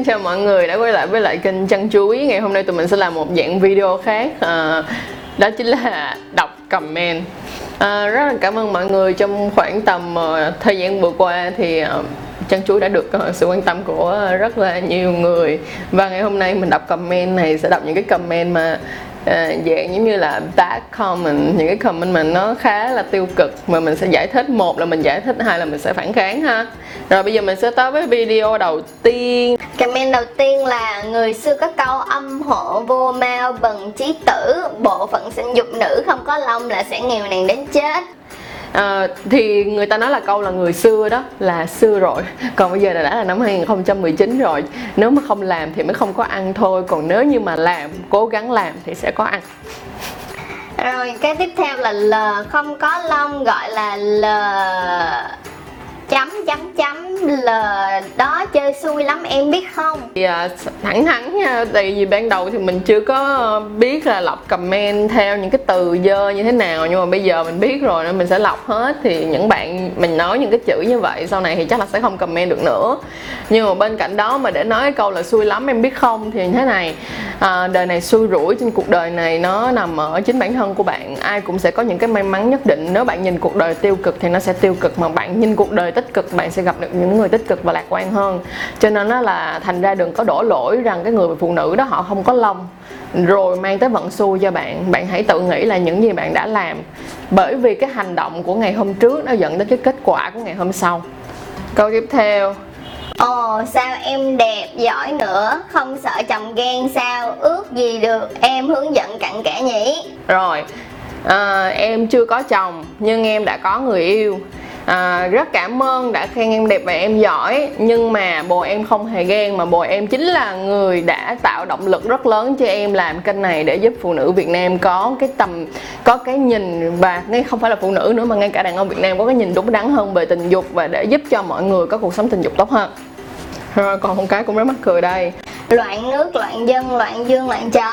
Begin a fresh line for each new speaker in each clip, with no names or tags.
xin chào mọi người đã quay lại với lại kênh Chăn Chuối Ngày hôm nay tụi mình sẽ làm một dạng video khác. À, Đó chính là đọc comment. À, Rất là cảm ơn mọi người. Trong khoảng tầm uh, thời gian vừa qua thì uh, Chăn Chuối đã được uh, sự quan tâm của rất là nhiều người. Và ngày hôm nay mình đọc comment này sẽ đọc những cái comment mà à, dạng giống như là bad comment. Những cái comment mà nó khá là tiêu cực mà mình sẽ giải thích. Một là mình giải thích hai là mình sẽ phản kháng ha. Rồi bây giờ mình sẽ tới với video đầu tiên.
Comment đầu tiên là người xưa có câu âm hộ vô mau bần trí tử Bộ phận sinh dục nữ không có lông là sẽ nghèo nàn đến chết.
À, thì người ta nói là câu là người xưa đó là xưa rồi. Còn bây giờ là đã là năm 2019 rồi. Nếu mà không làm thì mới không có ăn thôi. Còn nếu như mà làm cố gắng làm thì sẽ có ăn.
Rồi cái tiếp theo là L không có lông gọi là L. Chấm chấm chấm là đó chơi xui lắm em biết không?
Thì à, thẳng thắn nha tại vì ban đầu thì mình chưa có biết là lọc comment theo những cái từ dơ như thế nào nhưng mà bây giờ mình biết rồi nên mình sẽ lọc hết. Thì những bạn mình nói những cái chữ như vậy sau này thì chắc là sẽ không comment được nữa. Nhưng mà bên cạnh đó mà để nói cái câu là xui lắm em biết không? thì như thế này à, đời này xui rủi trên cuộc đời này nó nằm ở chính bản thân của bạn. Ai cũng sẽ có những cái may mắn nhất định. Nếu bạn nhìn cuộc đời tiêu cực thì nó sẽ tiêu cực mà bạn nhìn cuộc đời tích cực bạn sẽ gặp được những người tích cực và lạc quan hơn. Cho nên nó là thành ra đừng có đổ lỗi rằng cái người phụ nữ đó họ không có lông rồi mang tới vận xui cho bạn. Bạn hãy tự nghĩ là những gì bạn đã làm bởi vì cái hành động của ngày hôm trước nó dẫn đến cái kết quả của ngày hôm sau. Câu tiếp theo.
Ồ sao em đẹp giỏi nữa? Không sợ chồng ghen sao? Ước gì được em hướng dẫn cặn kẽ nhỉ?
Rồi à, em chưa có chồng nhưng em đã có người yêu à, rất cảm ơn đã khen em đẹp và em giỏi. Nhưng mà bồ em không hề ghen mà bồ em chính là người đã tạo động lực rất lớn cho em làm kênh này để giúp phụ nữ Việt Nam có cái tầm có cái nhìn và ngay không phải là phụ nữ nữa mà ngay cả đàn ông Việt Nam có cái nhìn đúng đắn hơn về tình dục và để giúp cho mọi người có cuộc sống tình dục tốt hơn. Rồi còn một cái cũng rất mắc cười đây.
Loạn nước, loạn dân, loạn dương, loạn chợ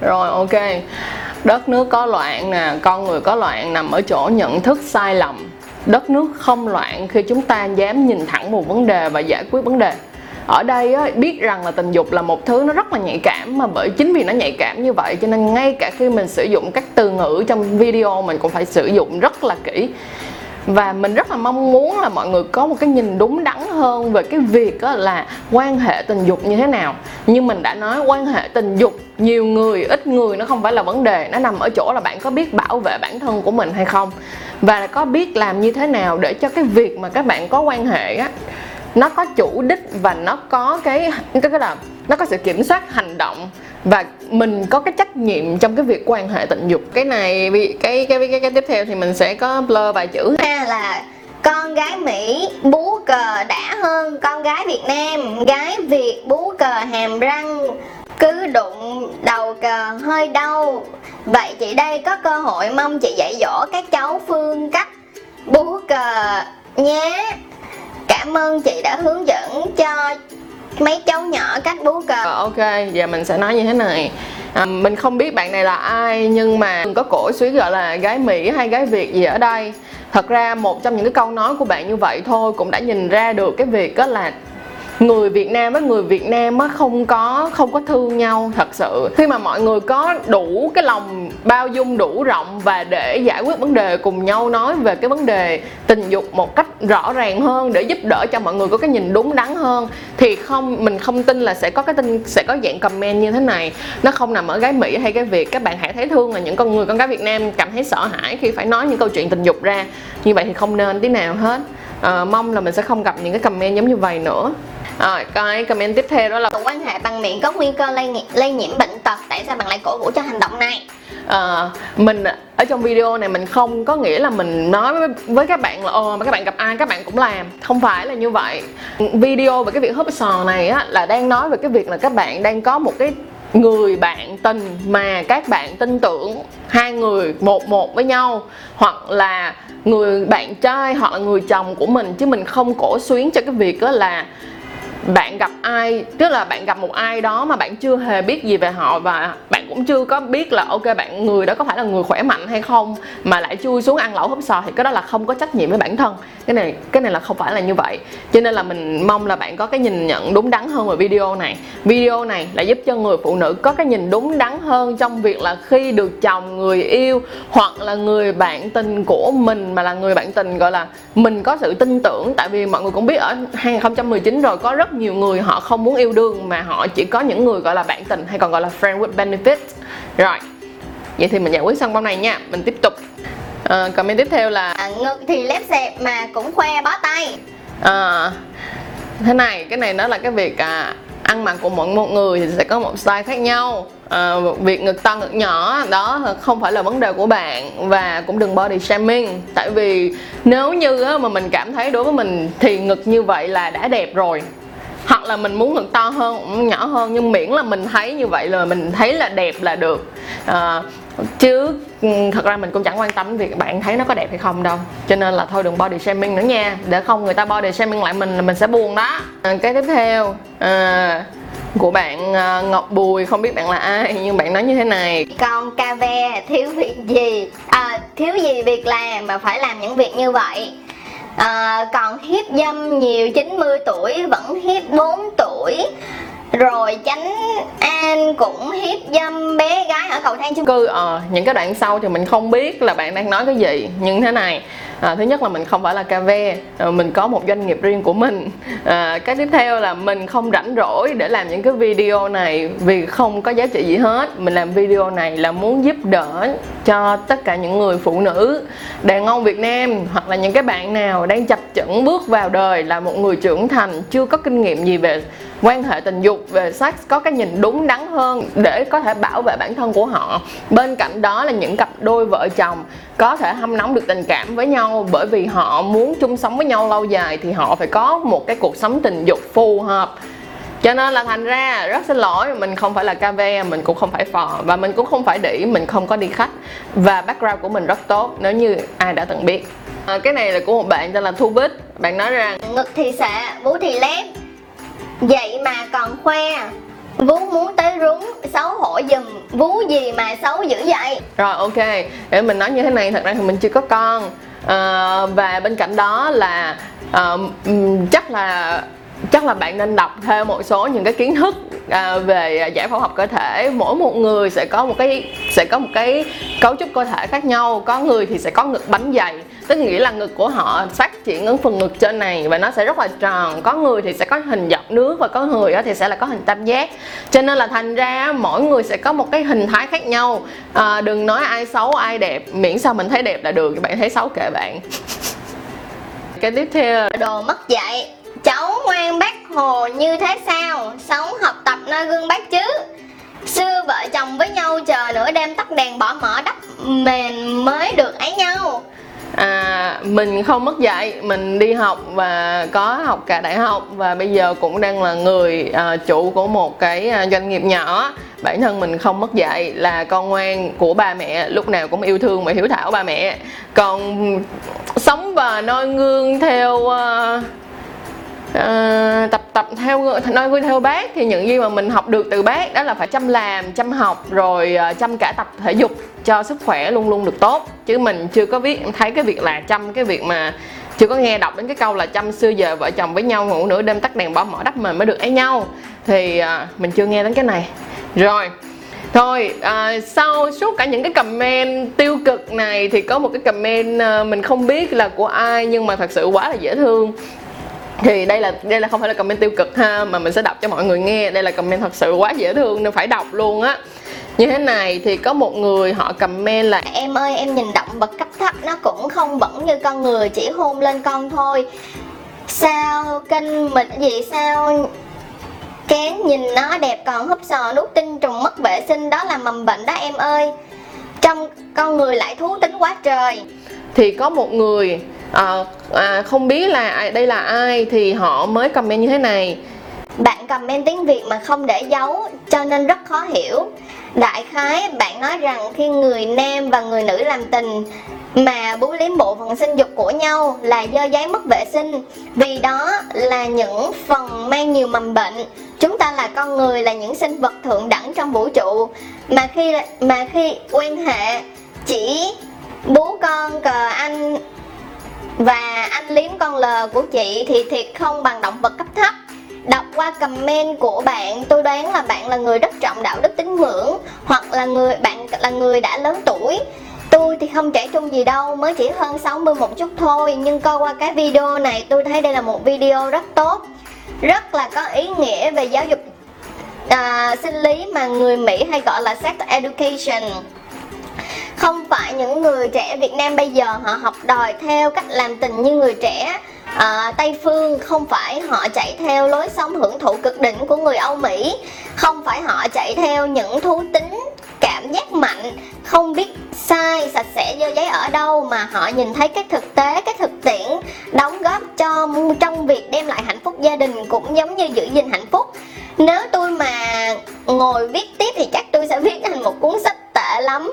rồi ok. Đất nước có loạn nè, con người có loạn nằm ở chỗ nhận thức sai lầm Đất nước không loạn khi chúng ta dám nhìn thẳng một vấn đề và giải quyết vấn đề. Ở đây á, biết rằng là tình dục là một thứ nó rất là nhạy cảm mà bởi chính vì nó nhạy cảm như vậy cho nên ngay cả khi mình sử dụng các từ ngữ trong video mình cũng phải sử dụng rất là kỹ và mình rất là mong muốn là mọi người có một cái nhìn đúng đắn hơn về cái việc là quan hệ tình dục như thế nào. Như mình đã nói, quan hệ tình dục, nhiều người, ít người nó không phải là vấn đề, nó nằm ở chỗ là bạn có biết bảo vệ bản thân của mình hay không? Và có biết làm như thế nào để cho cái việc mà các bạn có quan hệ á, nó có chủ đích và nó có cái cái cái là nó có sự kiểm soát, hành động và mình có cái trách nhiệm trong cái việc quan hệ tình dục. Cái này cái cái cái cái cái tiếp theo thì mình sẽ có blur vài chữ.
Ha là con gái Mỹ bú cờ đã hơn con gái Việt Nam. Gái Việt bú cờ hàm răng, cứ đụng đầu cờ hơi đau. Vậy chị đây có cơ hội mong chị dạy dỗ các cháu phương cách bú cờ nhé. Cảm ơn chị đã hướng dẫn cho mấy cháu nhỏ cách bú cờ.
Ờ, ok giờ mình sẽ nói như thế này. À, mình không biết bạn này là ai nhưng mà đừng có cổ suý gọi là gái mỹ hay gái việt gì ở đây. Thật ra một trong những cái câu nói của bạn như vậy thôi cũng đã nhìn ra được cái việc đó là người Việt Nam với người Việt Nam á không có không có thương nhau thật sự. Khi mà mọi người có đủ cái lòng bao dung đủ rộng và để giải quyết vấn đề cùng nhau nói về cái vấn đề tình dục một cách rõ ràng hơn để giúp đỡ cho mọi người có cái nhìn đúng đắn hơn thì không mình không tin là sẽ có cái tin sẽ có dạng comment như thế này. Nó không nằm ở gái Mỹ hay cái việc các bạn hãy thấy thương là những con người con gái Việt Nam cảm thấy sợ hãi khi phải nói những câu chuyện tình dục ra. Như vậy thì không nên tí nào hết. À, mong là mình sẽ không gặp những cái comment giống như vậy nữa rồi cái comment tiếp theo đó là
quan hệ bằng miệng có nguy cơ lây, nhiễm- lây nhiễm bệnh tật Tại sao bạn lại cổ vũ cho hành động này.
Ờ, mình ở trong video này mình không có nghĩa là mình nói với, với các bạn là ồ mà các bạn gặp ai các bạn cũng làm. Không phải là như vậy. Video về cái việc húp sò này á là đang nói về cái việc là các bạn đang có một cái người bạn tình mà các bạn tin tưởng hai người một một với nhau hoặc là người bạn trai hoặc là người chồng của mình chứ mình không cổ xuyến cho cái việc đó là bạn gặp ai, tức là bạn gặp một ai đó mà bạn chưa hề biết gì về họ và bạn cũng chưa có biết là, ok, bạn người đó có phải là người khỏe mạnh hay không, mà lại chui xuống ăn lẩu hấp sò thì cái đó là không có trách nhiệm với bản thân. Cái này cái này là không phải là như vậy. Cho nên là mình mong là bạn có cái nhìn nhận đúng đắn hơn về video này. Video này là giúp cho người phụ nữ có cái nhìn đúng đắn hơn trong việc là khi được chồng người yêu hoặc là người bạn tình của mình, mà là người bạn tình, gọi là, mình có sự tin tưởng. Tại vì mọi người cũng biết ở 2019 rồi, có rất nhiều người họ không muốn yêu đương, mà họ chỉ có những người, gọi là, bạn tình hay còn gọi là friend with benefit rồi vậy thì mình giải quyết xong câu này nha mình tiếp tục. À, comment tiếp theo là
à, ngực thì lép xẹp mà cũng khoe bó tay.
À, thế này cái này nó là cái việc à, ăn mặc của mỗi một người thì sẽ có một style khác nhau. À, việc ngực to ngực nhỏ đó không phải là vấn đề của bạn và cũng đừng body shaming. Tại vì nếu như á, mà mình cảm thấy đối với mình thì ngực như vậy là đã đẹp rồi hoặc là mình muốn ngực to hơn cũng nhỏ hơn nhưng miễn là mình thấy như vậy là mình thấy là đẹp là được. À, chứ ừ, thật ra mình cũng chẳng quan tâm việc bạn thấy nó có đẹp hay không đâu. Cho nên là thôi đừng body shaming nữa nha. Để không người ta body shaming lại mình là mình sẽ buồn đó. À, cái tiếp theo à, của bạn Ngọc Bùi không biết bạn là ai nhưng bạn nói như thế này.
Con ca ve thiếu việc gì? À, thiếu gì việc làm mà phải làm những việc như vậy? À, còn hiếp dâm nhiều 90 tuổi vẫn hiếp 4 tuổi. Rồi chánh an cũng hiếp dâm bé gái ở cầu thang chung.
Cư ờ những cái đoạn sau thì mình không biết là bạn đang nói cái gì nhưng thế này à, thứ nhất là mình không phải là KV à, mình có một doanh nghiệp riêng của mình. À, cái tiếp theo là mình không rảnh rỗi để làm những cái video này vì không có giá trị gì hết. Mình làm video này là muốn giúp đỡ cho tất cả những người phụ nữ đàn ông Việt Nam hoặc là những cái bạn nào đang chập chững bước vào đời là một người trưởng thành chưa có kinh nghiệm gì về quan hệ tình dục về sex có cái nhìn đúng đắn hơn để có thể bảo vệ bản thân của họ. Bên cạnh đó là những cặp đôi vợ chồng có thể hâm nóng được tình cảm với nhau bởi vì họ muốn chung sống với nhau lâu dài thì họ phải có một cái cuộc sống tình dục phù hợp. Cho nên là thành ra rất xin lỗi mình không phải là KV mình cũng không phải phò và mình cũng không phải đỉ mình không có đi khách. Và background của mình rất tốt nếu như ai đã từng biết. À, cái này là của một bạn tên là Thu Bích. Bạn nói rằng
ngực thì xạ vú thì lép. Vậy mà còn khoe vú muốn tới rúng xấu hổ giùm vú gì mà xấu dữ vậy?
Rồi ok. Để mình nói như thế này thật ra thì mình chưa có con. À, và bên cạnh đó là à, chắc là chắc là bạn nên đọc thêm một số những cái kiến thức à, về giải phẫu học cơ thể. Mỗi một người sẽ có một cái sẽ có một cái cấu trúc cơ thể khác nhau. Có người thì sẽ có ngực bánh dày tức nghĩa là ngực của họ phát triển ở phần ngực trên này và nó sẽ rất là tròn. Có người thì sẽ có hình dọc nước và có người thì sẽ là có hình tam giác. Cho nên là thành ra mỗi người sẽ có một cái hình thái khác nhau. À, đừng nói ai xấu ai đẹp. Miễn sao mình thấy đẹp là được các bạn thấy xấu kệ bạn. Cái tiếp theo.
Đồ mất dạy. Cháu ngoan bác hồ như thế sao? Sống học tập nơi gương bác chứ. Xưa vợ chồng với nhau chờ nửa đêm tắt đèn bỏ mỏ đắp mền mới được ấy nhau
à, mình không mất dạy mình đi học và có học cả đại học và bây giờ cũng đang là người à, chủ của một cái à, doanh nghiệp nhỏ. Bản thân mình không mất dạy là con ngoan của ba mẹ lúc nào cũng yêu thương và hiếu thảo ba mẹ. Còn sống và noi gương theo uh, Ờ, tập tập theo noi gương theo bác thì những gì mà mình học được từ bác đó là phải chăm làm chăm học rồi ờ, chăm cả tập thể dục cho sức khỏe luôn luôn được tốt. Chứ mình chưa có biết thấy cái việc là chăm cái việc mà chưa có nghe đọc đến cái câu là chăm xưa giờ vợ chồng với nhau ngủ nửa đêm tắt đèn bỏ mỏ đắp mền mới được ấy nhau. Thì uh, mình chưa nghe đến cái này. Rồi thôi à, sau suốt cả những cái comment tiêu cực này thì có một cái comment à, mình không biết là của ai nhưng mà thật sự quá là dễ thương thì đây là đây là không phải là comment tiêu cực ha mà mình sẽ đọc cho mọi người nghe. Đây là comment thật sự quá dễ thương nên phải đọc luôn á. Như thế này thì có một người họ comment là
em ơi em nhìn động vật cấp thấp nó cũng không bẩn như con người chỉ hôn lên con thôi. Sao kênh mình gì sao kén nhìn nó đẹp còn húp sò nút tinh trùng mất vệ sinh? Đó là mầm bệnh đó em ơi. Trong con người lại thú tính quá trời.
Thì có một người à, à, không biết là đây là ai thì họ mới comment như thế này.
Bạn comment tiếng Việt mà không để dấu cho nên rất khó hiểu. Đại khái bạn nói rằng khi người nam và người nữ làm tình mà bú liếm bộ phận sinh dục của nhau là do giấy mất vệ sinh. Vì đó là những phần mang nhiều mầm bệnh. Chúng ta là con người là những sinh vật thượng đẳng trong vũ trụ. Mà khi mà khi quan hệ chỉ bú con cờ anh và anh liếm con lờ của chị thì thiệt không bằng động vật cấp thấp. Đọc qua comment của bạn, tôi đoán là bạn là người rất trọng đạo đức tín ngưỡng hoặc là người bạn là người đã lớn tuổi. Tôi thì không trẻ trung gì đâu, mới chỉ hơn 60 một chút thôi, nhưng coi qua cái video này tôi thấy đây là một video rất tốt, rất là có ý nghĩa về giáo dục à, sinh lý mà người Mỹ hay gọi là sex education không phải những người trẻ Việt Nam bây giờ họ học đòi theo cách làm tình như người trẻ à, Tây phương. Không phải họ chạy theo lối sống hưởng thụ cực đỉnh của người Âu Mỹ. Không phải họ chạy theo những thú tính cảm giác mạnh không biết sai sạch sẽ dơ giấy ở đâu mà họ nhìn thấy cái thực tế cái thực tiễn đóng góp cho trong việc đem lại hạnh phúc gia đình cũng giống như giữ gìn hạnh phúc. Nếu tôi mà ngồi viết tiếp thì chắc tôi sẽ viết thành một cuốn sách lắm.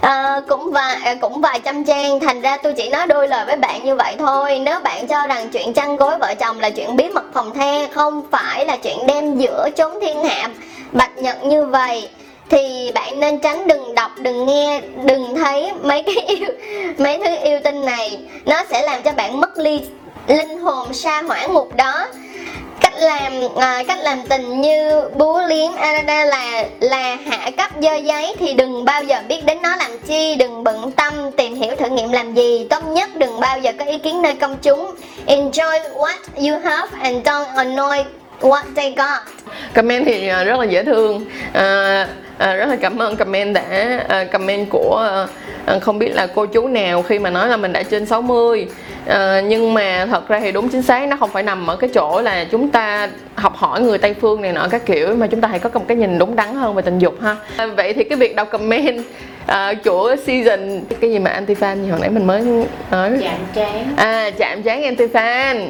À, cũng vài ờ, cũng vài trăm trang. Thành ra tôi chỉ nói đôi lời với bạn như vậy thôi. Nếu bạn cho rằng chuyện chăn gối vợ chồng là chuyện bí mật phòng the không phải là chuyện đem giữa chốn thiên hạ bạch nhật như vậy thì bạn nên tránh đừng đọc đừng nghe đừng thấy mấy cái yêu mấy thứ yêu tinh này. Nó sẽ làm cho bạn mất ly linh hồn sa hỏa ngục đó làm à, cách làm tình như bú liếm arada là là hạ cấp dơ giấy thì đừng bao giờ biết đến nó làm chi đừng bận tâm tìm hiểu thử nghiệm làm gì. Tốt nhất đừng bao giờ có ý kiến nơi công chúng. Enjoy what you have and don't annoy what they got.
Comment thì à, rất là dễ thương. À, à, rất là cảm ơn comment đã à, comment của à, à không biết là cô chú nào khi mà nói là mình đã trên 60 à, nhưng mà thật ra thì đúng chính xác nó không phải nằm ở cái chỗ là chúng ta học hỏi người tây phương này nọ các kiểu mà chúng ta hãy có một cái nhìn đúng đắn hơn về tình dục ha. À, vậy thì cái việc đọc comment à, của season cái gì mà anti fan gì hồi nãy mình mới nói?
Chạm trán.
À chạm trán anti fan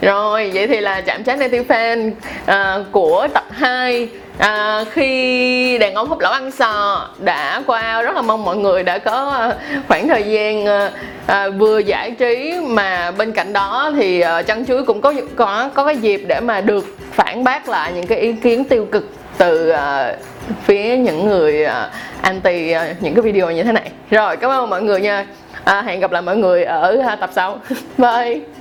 rồi vậy thì là chạm trán anti fan à, của tập 2 à, khi đàn ông hút lẩu ăn sò đã qua rất là mong mọi người đã có ờ, khoảng thời gian à, vừa giải trí mà bên cạnh đó thì à, chăn chuối cũng có có có cái dịp để mà được phản bác lại những cái ý kiến tiêu cực từ à, phía những người à, anti à, những cái video như thế này. Rồi cảm ơn mọi người nha. À, hẹn gặp lại mọi người ở à, tập sau. Bye.